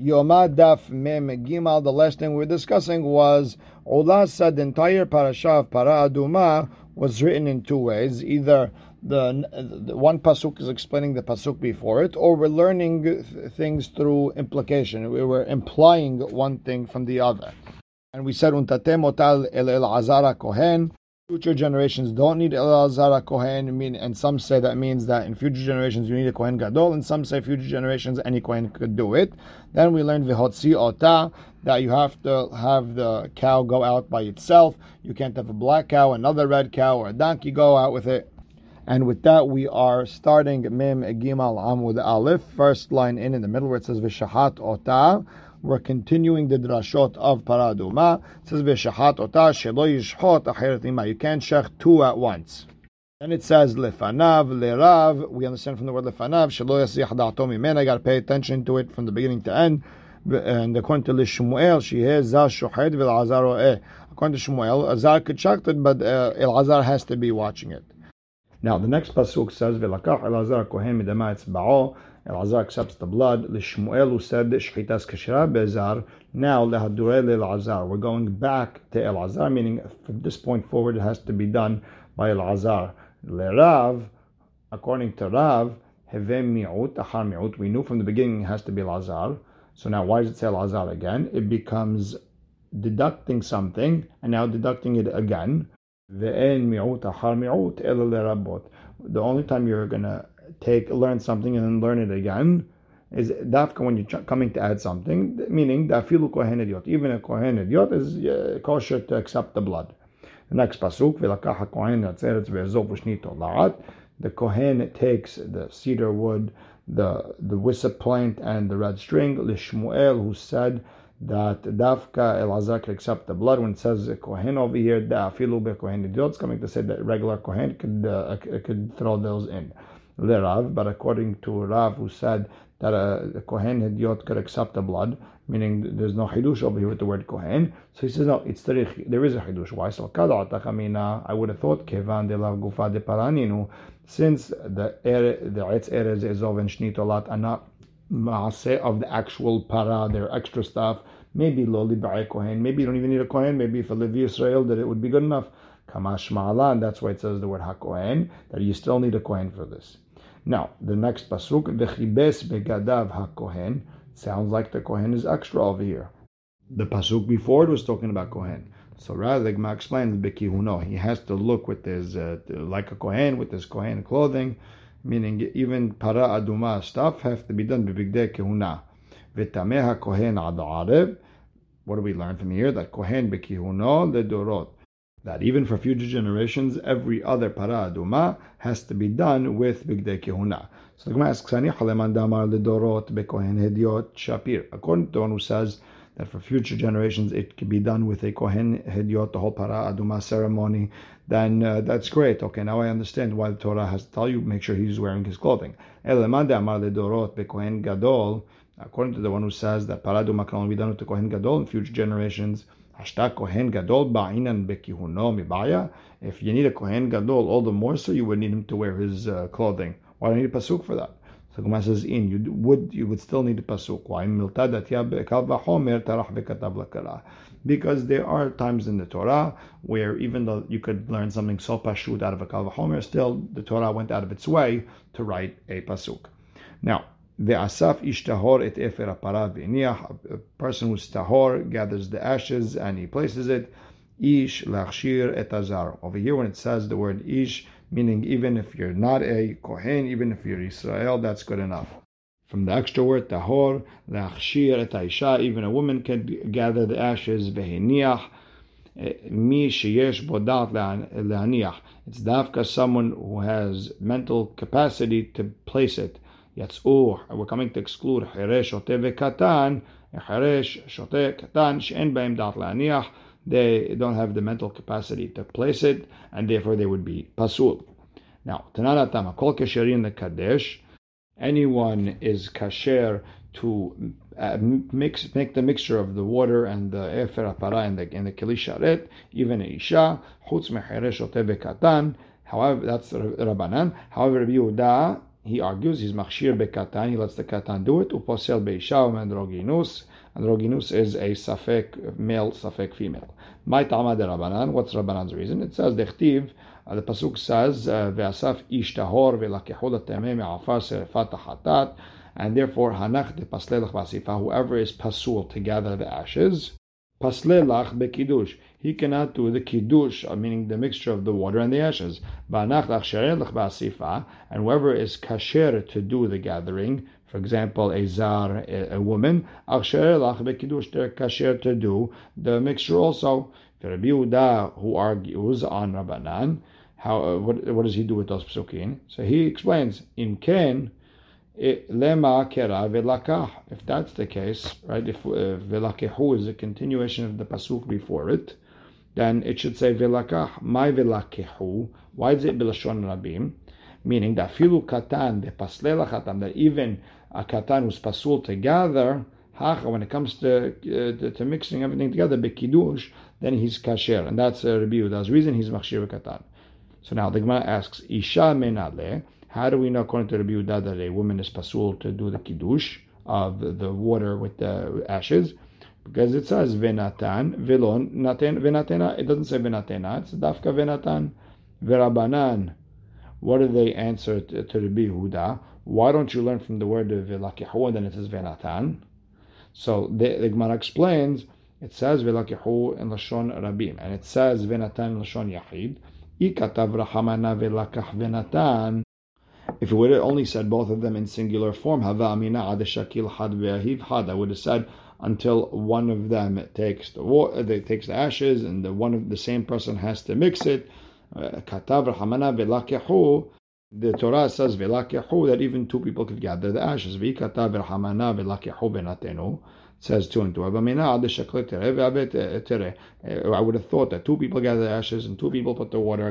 Yomad Daf Mem Gimal. The last thing we were discussing was Ola said the entire parasha of Para Aduma was written in two ways. Either the, the, one pasuk is explaining the pasuk before it, or we're learning things through implication. We were implying one thing from the other. And we said Untate Motal El El Azara Kohen future generations don't need Elazar Kohen, mean, and some say that means that in future generations you need a Kohen Gadol, and some say future generations any Kohen could do it. Then we learned Vihotzi Ota, that you have to have the cow go out by itself. You can't have a black cow, another red cow, or a donkey go out with it. And with that, we are starting Mim Gimal Amud Aleph, first line in in the middle where it says Vishahat Ota. We're continuing the drashot of Paraduma. It says v'shahat ota shelo You can't shech two at once. And it says lefanav lerav. We understand from the word lefanav shelo yasich da'ato mimena. I got to pay attention to it from the beginning to end. And according to Shmuel, she has zah shohed v'elazar eh. According to Shmuel, Azar could shech it, but uh, Elazar has to be watching it. Now the next pasuk says v'lakach Elazar kohen midama etzba'o. Elazar accepts the blood. Lishmuel who said Shchitas Kashira Bezar. Now Lehadurel Elazar. We're going back to Elazar, meaning from this point forward it has to be done by Elazar. Lerav, according to Rav, Hevem Mi'ut, Achar Mi'ut. We knew from the beginning it has to be Elazar. So now why does it say Elazar again? It becomes deducting something and now deducting it again. The only time you're gonna take learn something and then learn it again is dafka when you're coming to add something, meaning dafilu kohen idiot. Even a kohen idiot is uh, kosher to accept the blood. The next pasuk v'lakach kohen yatzeretz ve'ezov u'shnit The kohen takes the cedar wood, the the hyssop plant, and the red string. Lishmuel who said that dafka elazar could accept the blood when it says kohen over here dafilu be kohen idiot. Coming to say that regular kohen could uh, could throw those in. Rav, but according to Rav, who said that a, a Kohen Hediot could accept the blood, meaning there's no Hidush over here with the word Kohen. So he says, no, it's tarich, there is a Hidush. Why? So I would have thought, Kevan de la Gufa de Paraninu, since the er, the Etz Erez Ezov and Shnitolat are not Maaseh of the actual para, their extra stuff, maybe Loli Ba'e Kohen, maybe you don't even need a Kohen, maybe if a Levi Israel that it would be good enough. Kamash Ma'ala, that's why it says the word HaKohen, that you still need a Kohen for this. Now, the next pasuk, v'chibes begadav hakohen, sounds like the kohen is extra over here. The pasuk before it was talking about kohen. So rather, explains bekihuno. He has to look with his uh, like a kohen with his kohen clothing, meaning even para aduma stuff have to be done bebigdei kehuna. V'tameha kohen ad What do we learn from here? That kohen bekihuno ledorot that even for future generations, every other para aduma has to be done with bigdei kehuna. So the Gemara asks, "Ani "Haleman damar ledorot bekohen hediot shapir." According to one who says that for future generations it can be done with a kohen hediot, the whole para aduma ceremony, then uh, that's great. Okay, now I understand why the Torah has to tell you make sure he's wearing his clothing. Haleman damar ledorot bekohen gadol. According to the one who says that para aduma can only be done with the kohen gadol in future generations. Kohen Gadol Ba'inan Bekihuno Mibaya. If you need a Kohen Gadol, all the more so you would need him to wear his uh, clothing. Why do you need a pasuk for that? So Gemara says, in you would you would still need a pasuk. Why? Because there are times in the Torah where even though you could learn something so pashut out of a kalvachomer, still the Torah went out of its way to write a pasuk. Now, Ve'asaf ish tahor et efer apara. A person who's tahor gathers the ashes and he places it. Ish lachshir et azar. Over here, when it says the word ish, meaning even if you're not a kohen, even if you're Israel, that's good enough. From the extra word tahor, lachshir et aisha, even a woman can gather the ashes. Ve'niach. Eh, mi sheyesh bodat. It's dafka someone who has mental capacity to place it. יצאו, we're coming to exclude חירש, שוטה וקטן, חירש, שוטה, קטן, שאין בהם דעת להניח, they don't have the mental capacity to place it, and therefore they would be pasul. Now, Tanana Tama, kol kesherin kadesh, anyone is kasher to uh, mix, make the mixture of the water and the efer apara and the, and the kilisharet, even a isha, chutz mecheresh ote vekatan, however, that's Rabbanan, however, Rabbi Yehuda he argues, he's machshir bekatan, he lets the katan do it, uposel beisha androginus. Androginus is a safek male, safek female. My tamad Rabbanan, what's Rabbanan's reason? It says, dechtiv, uh, the pasuk says, uh, ve'asaf ish tahor ve'lakehol temeh me'afar serefat hatat, and therefore hanach de paslelach whoever is pasul to gather the ashes, paslelach bekidush, he cannot do the kiddush, uh, meaning the mixture of the water and the ashes. And whoever is kasher to do the gathering, for example, a zar, a, woman, they're kasher to do the mixture also. Rabbi Yehuda, who argues on Rabbanan, how uh, what, what does he do with those psukim? So he explains, in ken, lema kera velakah. If that's the case, right? If uh, velakehu is a continuation of the pasuk before it, then it should say vilakah. My vilakehu. Why is it bilashon rabim? Meaning that filu katan de paslela katan that even a katan who's pasul together. When it comes to, uh, to mixing everything together, bekidush, then he's kasher, and that's uh, Rabbi the reason he's machshir katan. So now the Gemara asks, Isha menale. How do we know, according to Rabbi Yehuda, that a woman is pasul to do the kiddush of the water with the ashes? Because it says venatan velon naten venatena. It doesn't say venatena. It's dafka venatan verabanan. What do they answer to, to Rabbi? Why don't you learn from the word velakihu and then it says venatan? So the, the Gemara explains. It says velakihu in lashon rabim, and it says venatan in lashon yachid. If it would have only said both of them in singular form, hava amina ad had ve'ahiv had, I would have said until one of them takes the water, they takes the ashes, and the one of the same person has to mix it. Uh, Katav Hamana. The Torah says that even two people could gather the ashes. Hamana says two and two. I would have thought that two people gather the ashes and two people put the water.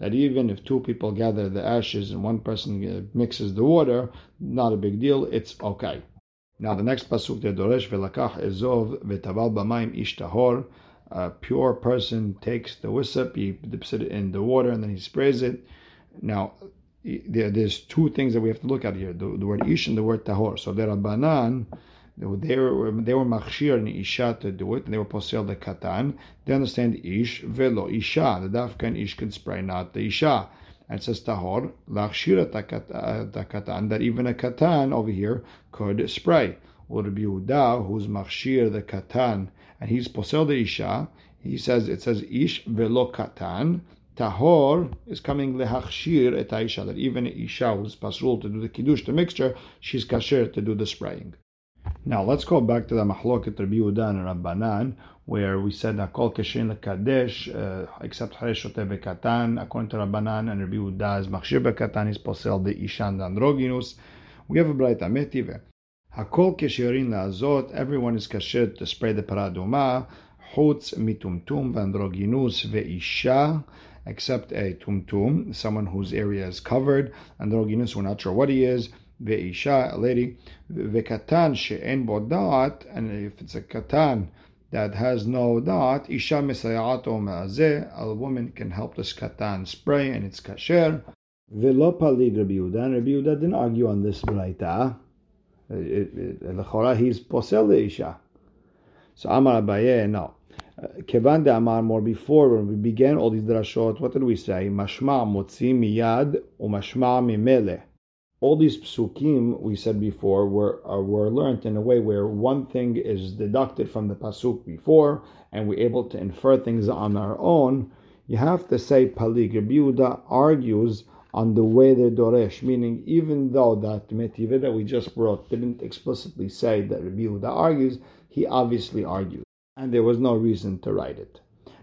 That even if two people gather the ashes and one person uh, mixes the water, not a big deal. It's okay. Now the next pasuk the doresh velakach ezov v'taval b'mayim ish. A pure person takes the hyssop, he dips it in the water, and then he sprays it. Now there, there's two things that we have to look at here: the, the word ish and the word tahor. So the rabbanan, they were they were machshir and isha to do it, and they were posel the katan. They understand ish velo isha. The dafkan ish can spray, not the isha. And it says tahor lachshir the uh, katan that even a katan over here could spray. Or Rabbi who's machshir the katan, and he's posel the isha. He says it says ish velo katan tahor is coming lehachshir et Aisha, that even Isha who's pasul to do the kiddush, the mixture, she's kasher to do the spraying. Now let's go back to the mahloket Rabbi Yehuda and Rabbanan, where we said hakol kashin lekadesh, uh, except hareshote bekatan, according to Rabbanan and Rabbi Yehuda is machshir bekatan, is posel the ishan androginus. We have a bright ametive. Hakol kashirin laazot, everyone is kasher to spray the paraduma, chutz mitumtum vandroginus veisha, except a tumtum, someone whose area is covered, androgynous, we're not sure what he is, ve'isha, a lady, ve'katan she'en bodat, and if it's a katan that has no dot, isha mesayato ma'azeh, a woman can help this katan spray, and it's kasher. Velo palig Rabbi Yehuda, and Rabbi didn't argue on this braita. Lechora, he's posel the isha. So Amar Abaye, no. Kevan de Amar more before when we began all these drashot, what did we say? Mashma motzi miyad umashma mimele. All these psukim we said before were uh, were learned in a way where one thing is deducted from the pasuk before, and we're able to infer things on our own. You have to say Palig Yehuda argues on the way they doresh, meaning even though that metive that we just brought didn't explicitly say that Rabbi Yehuda argues, he obviously argues and there was no reason to write it.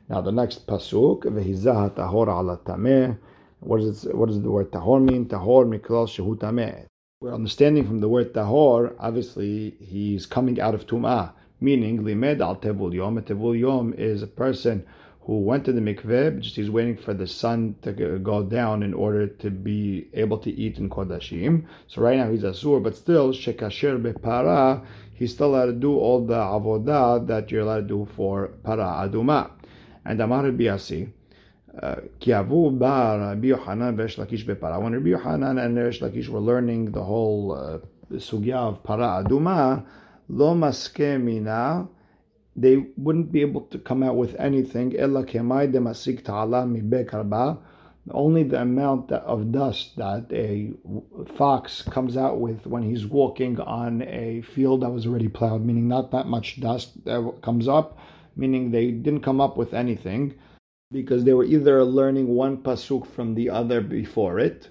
Now the next pasuk, v'hizah tahor ala tameh. What does it, what does the word tahor mean? Tahor miklal shehu tameh. We're understanding from the word tahor, obviously he's coming out of tum'ah, meaning limed al tevul yom. Tevul yom is a person who went to the mikveh, just he's waiting for the sun to go down in order to be able to eat in kodashim. So right now he's asur, but still shekasher bepara he's still allowed to do all the avodah that you're allowed to do for para aduma. And Amar Biasi, Kiavu bar Rabbi Yohanan Resh Lakish bepara. When Rabbi Yohanan and Resh Lakish were learning the whole uh, sugya of para aduma, lo maskemina, they wouldn't be able to come out with anything. Ella kemai demasik ta'ala mi bekarba. Only the amount of dust that a fox comes out with when he's walking on a field that was already plowed, meaning not that much dust that comes up, meaning they didn't come up with anything because they were either learning one pasuk from the other before it,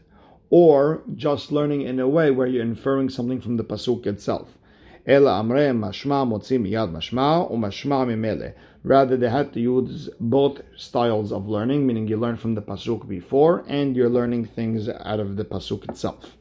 or just learning in a way where you're inferring something from the pasuk itself. Ela amre mashma motzi miyad mashma umashma mimele. Rather, they had to use both styles of learning, meaning you learn from the pasuk before and you're learning things out of the pasuk itself.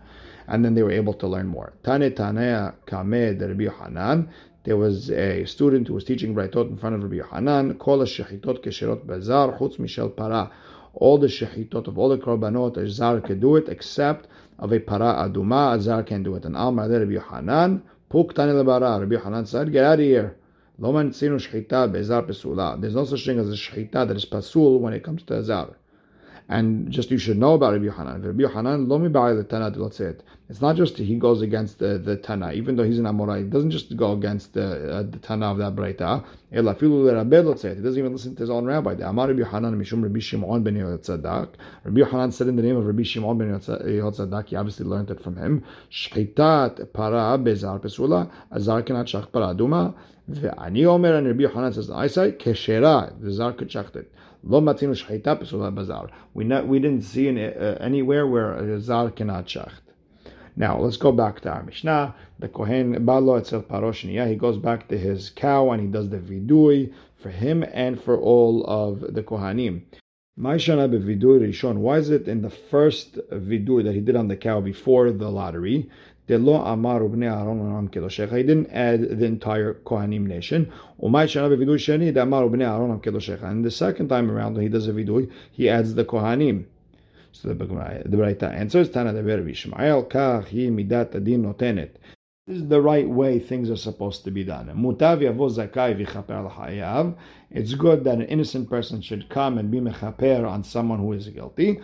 And then they were able to learn more. Tane Tanea Kame Rabbi Hanan. There was a student who was teaching Braitot in front of Rabbi Hanan. Kol shechitot kesherot bazar chutz mishel para. All the shechitot of all the korbanot, a zar can do it except of a para aduma, a zar can do it. And Amar Rabbi Hanan, puk tane lebara. Rabbi Hanan said, get out of here. There's no such thing as a shechita that is pasul when it comes to a zar. And just you should know about Rabbi Yohanan. Rabbi Yohanan lo the Tana it. It's not just he goes against the, the Tana, even though he's an Amorah. He doesn't just go against the, uh, the Tana of that Breita. He doesn't even listen to his own rabbi. The Amar Rabbi Yohanan mishum Rabbi Shimon ben Yotzadak. Rabbi Yohanan said in the name of Rabbi Shimon ben Yotzadak. He obviously learned it from him. Shchitat para bezar pesula azar kenat shach para duma. ואני אומר, and Rabbi Yohanan says, I say, כשרה, the zar could shachtet. Lo bazar. We not, we didn't see in, uh, anywhere where a zar cannot shacht. Now let's go back to our Mishnah. The Kohen Balo Etzel Paroshniya. He goes back to his cow and he does the vidui for him and for all of the Kohanim. Why is it in the first vidui that he did on the cow before the lottery? He didn't add the entire Kohanim nation. And the second time around, when he does a vidui, he adds the Kohanim. So the, the Braita answers, Tana Deber Vishmael, Kach hi midat adin notenet. This is the right way things are supposed to be done. It's good that an innocent person should come and be mechaper on someone who is guilty.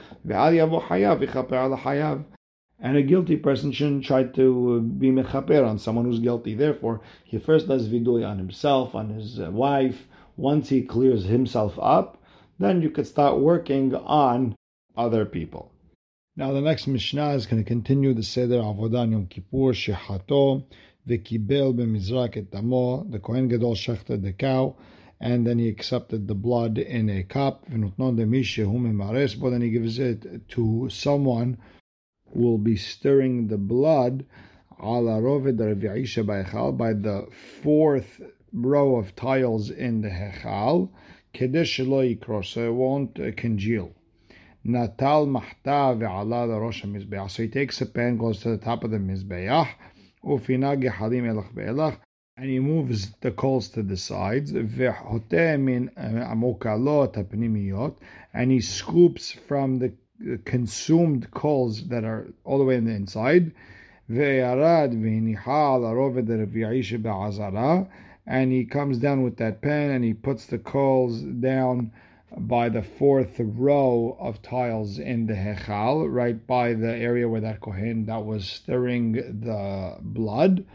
And a guilty person shouldn't try to be mechaper on someone who's guilty. Therefore, he first does vidui on himself, on his uh, wife. Once he clears himself up, then you could start working on other people. Now the next Mishnah is going to continue the Seder Avodah Yom Kippur, Shechato, V'kibel b'mizrak et damo, the Kohen Gadol shechted the cow, and then he accepted the blood in a cup, v'nutnon demishehu memares, but then he gives it to someone will be stirring the blood by the fourth row of tiles in the hechal, so it won't uh, congeal. Natal mahta ve'ala rosh mizbeach. So he takes a pan, goes to the top of the mizbeach, elach and he moves the coals to the sides, min amokalot ha'pnimiyot, and he scoops from the consumed coals that are all the way in the inside. And he comes down with that pen and he puts the coals down by the fourth row of tiles in the Hechal, right by the area where that Kohen that was stirring the blood.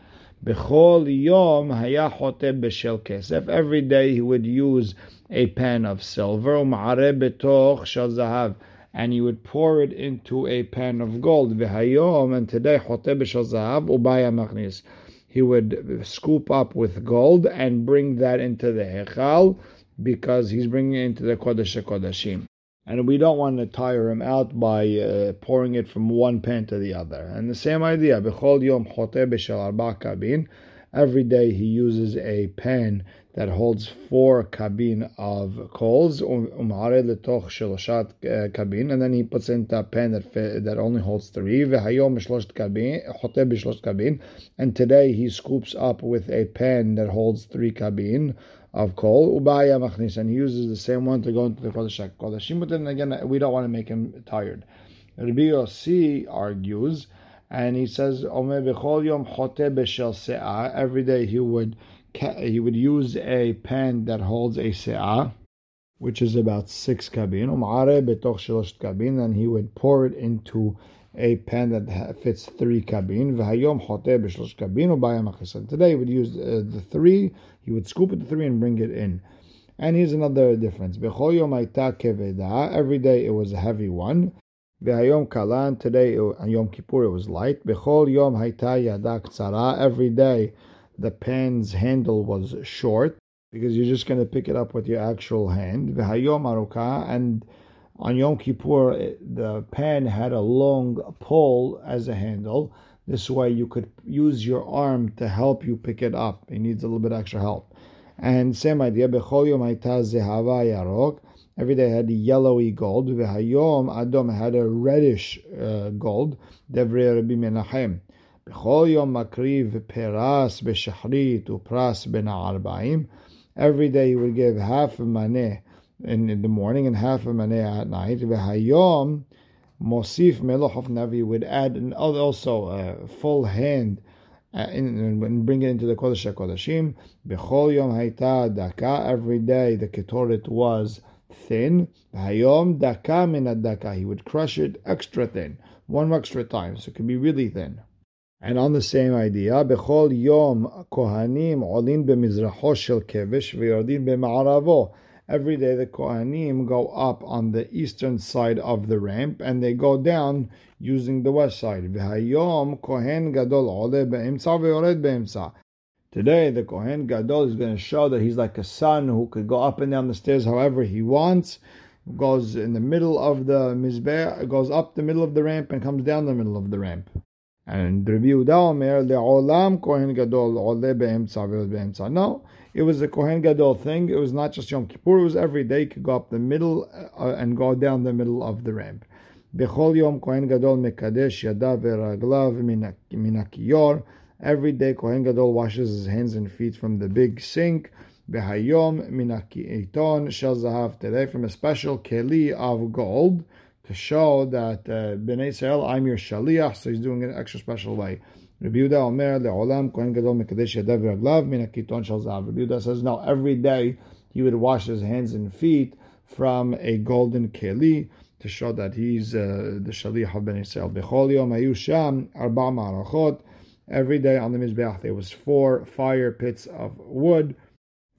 Every day he would use a pan of silver, and you would pour it into a pan of gold. V'hayom, and today. He would scoop up with gold and bring that into the hechal because he's bringing it into the kodesh kodashim. And we don't want to tire him out by uh, pouring it from one pan to the other. And the same idea, b'chol yom kabin. Every day he uses a pan that holds four kabin of coals, um, kabin, and then he puts in a pan that that only holds three. kabin, And today he scoops up with a pan that holds three kabin of coal. Ubaya machnis, and he uses the same one to go into the kodesh kodeshim. But then again, we don't want to make him tired. Rabbi Yossi argues, and he says, Every day he would he would use a pen that holds a se'ah, which is about six kabin. kabin, and he would pour it into a pan that fits three kabin. kabin Today he would use uh, the three. He would scoop it the three and bring it in. And here's another difference. Every day it was a heavy one. V'hayom today on Yom Kippur it was light. Bechol yom hayta tzara, every day the pan's handle was short because you're just going to pick it up with your actual hand. And on Yom Kippur the pan had a long pole as a handle. This way you could use your arm to help you pick it up. It needs a little bit extra help. And same idea, Every day had yellowy gold. V'hayom adom had a reddish uh, gold. Devrei Rabbi Menachem. B'chol yom makriv peras b'shachrit upras ben arba'im. Every day he would give half a maneh in, the morning and half a maneh at night. V'hayom mosif meloch navi would add also a full hand uh, and bring it into the Kodesh HaKodeshim. B'chol yom hayta daka. Every day the ketoret was thin. Hayom daka min daka. He would crush it extra thin, one extra time, so it could be really thin. And on the same idea, bechol yom kohanim olin b'mizracho shel kevish v'yordin b'ma'aravo. Every day the kohanim go up on the eastern side of the ramp and they go down using the west side. V'hayom kohen gadol ole be'imsa v'yored be'imsa. Today, the Kohen Gadol is going to show that he's like a son who could go up and down the stairs however he wants. Goes in the middle of the mizbeh, goes up the middle of the ramp and comes down the middle of the ramp. And Rabbi Yehuda Omer, Olam Kohen Gadol Ole Be'emtza Be'emtza. No, it was a Kohen Gadol thing. It was not just Yom Kippur. It was every day. He could go up the middle uh, and go down the middle of the ramp. Bechol Yom Kohen Gadol Mekadesh Yadav Veraglav Minakiyor. Every day, Kohen Gadol washes his hands and feet from the big sink. Behayom minakiton shel zahav today from a special keli of gold to show that uh, Bnei Israel, I'm your shaliach, so he's doing it an extra special way. Rabbi Yehuda Omer le'olam Kohen Gadol mekadesh yadav raglav minakiton shel zahav. Rabbi Yehuda says no, every day he would wash his hands and feet from a golden keli to show that he's uh, the shaliach of Bnei Israel. Bechol yom hayu sham arba ma'arachot. Every day on the Mizbeach there was four fire pits of wood.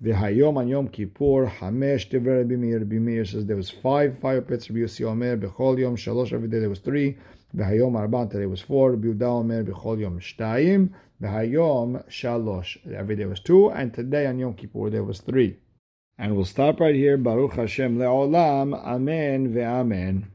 The Hayom on Yom Kippur, Hamesh Meir. Rabbi Meir says there was five fire pits. Rabbi Yossi Omer, Bechol Yom Shalosh. Every day there was three. The Hayom Arban today was four. Rabbi Yehuda Omer, Bechol Yom Shtayim. The Hayom Shalosh. Every day was two, and today on Yom Kippur there was three. And we'll stop right here. Baruch Hashem le'olam. Amen ve'amen.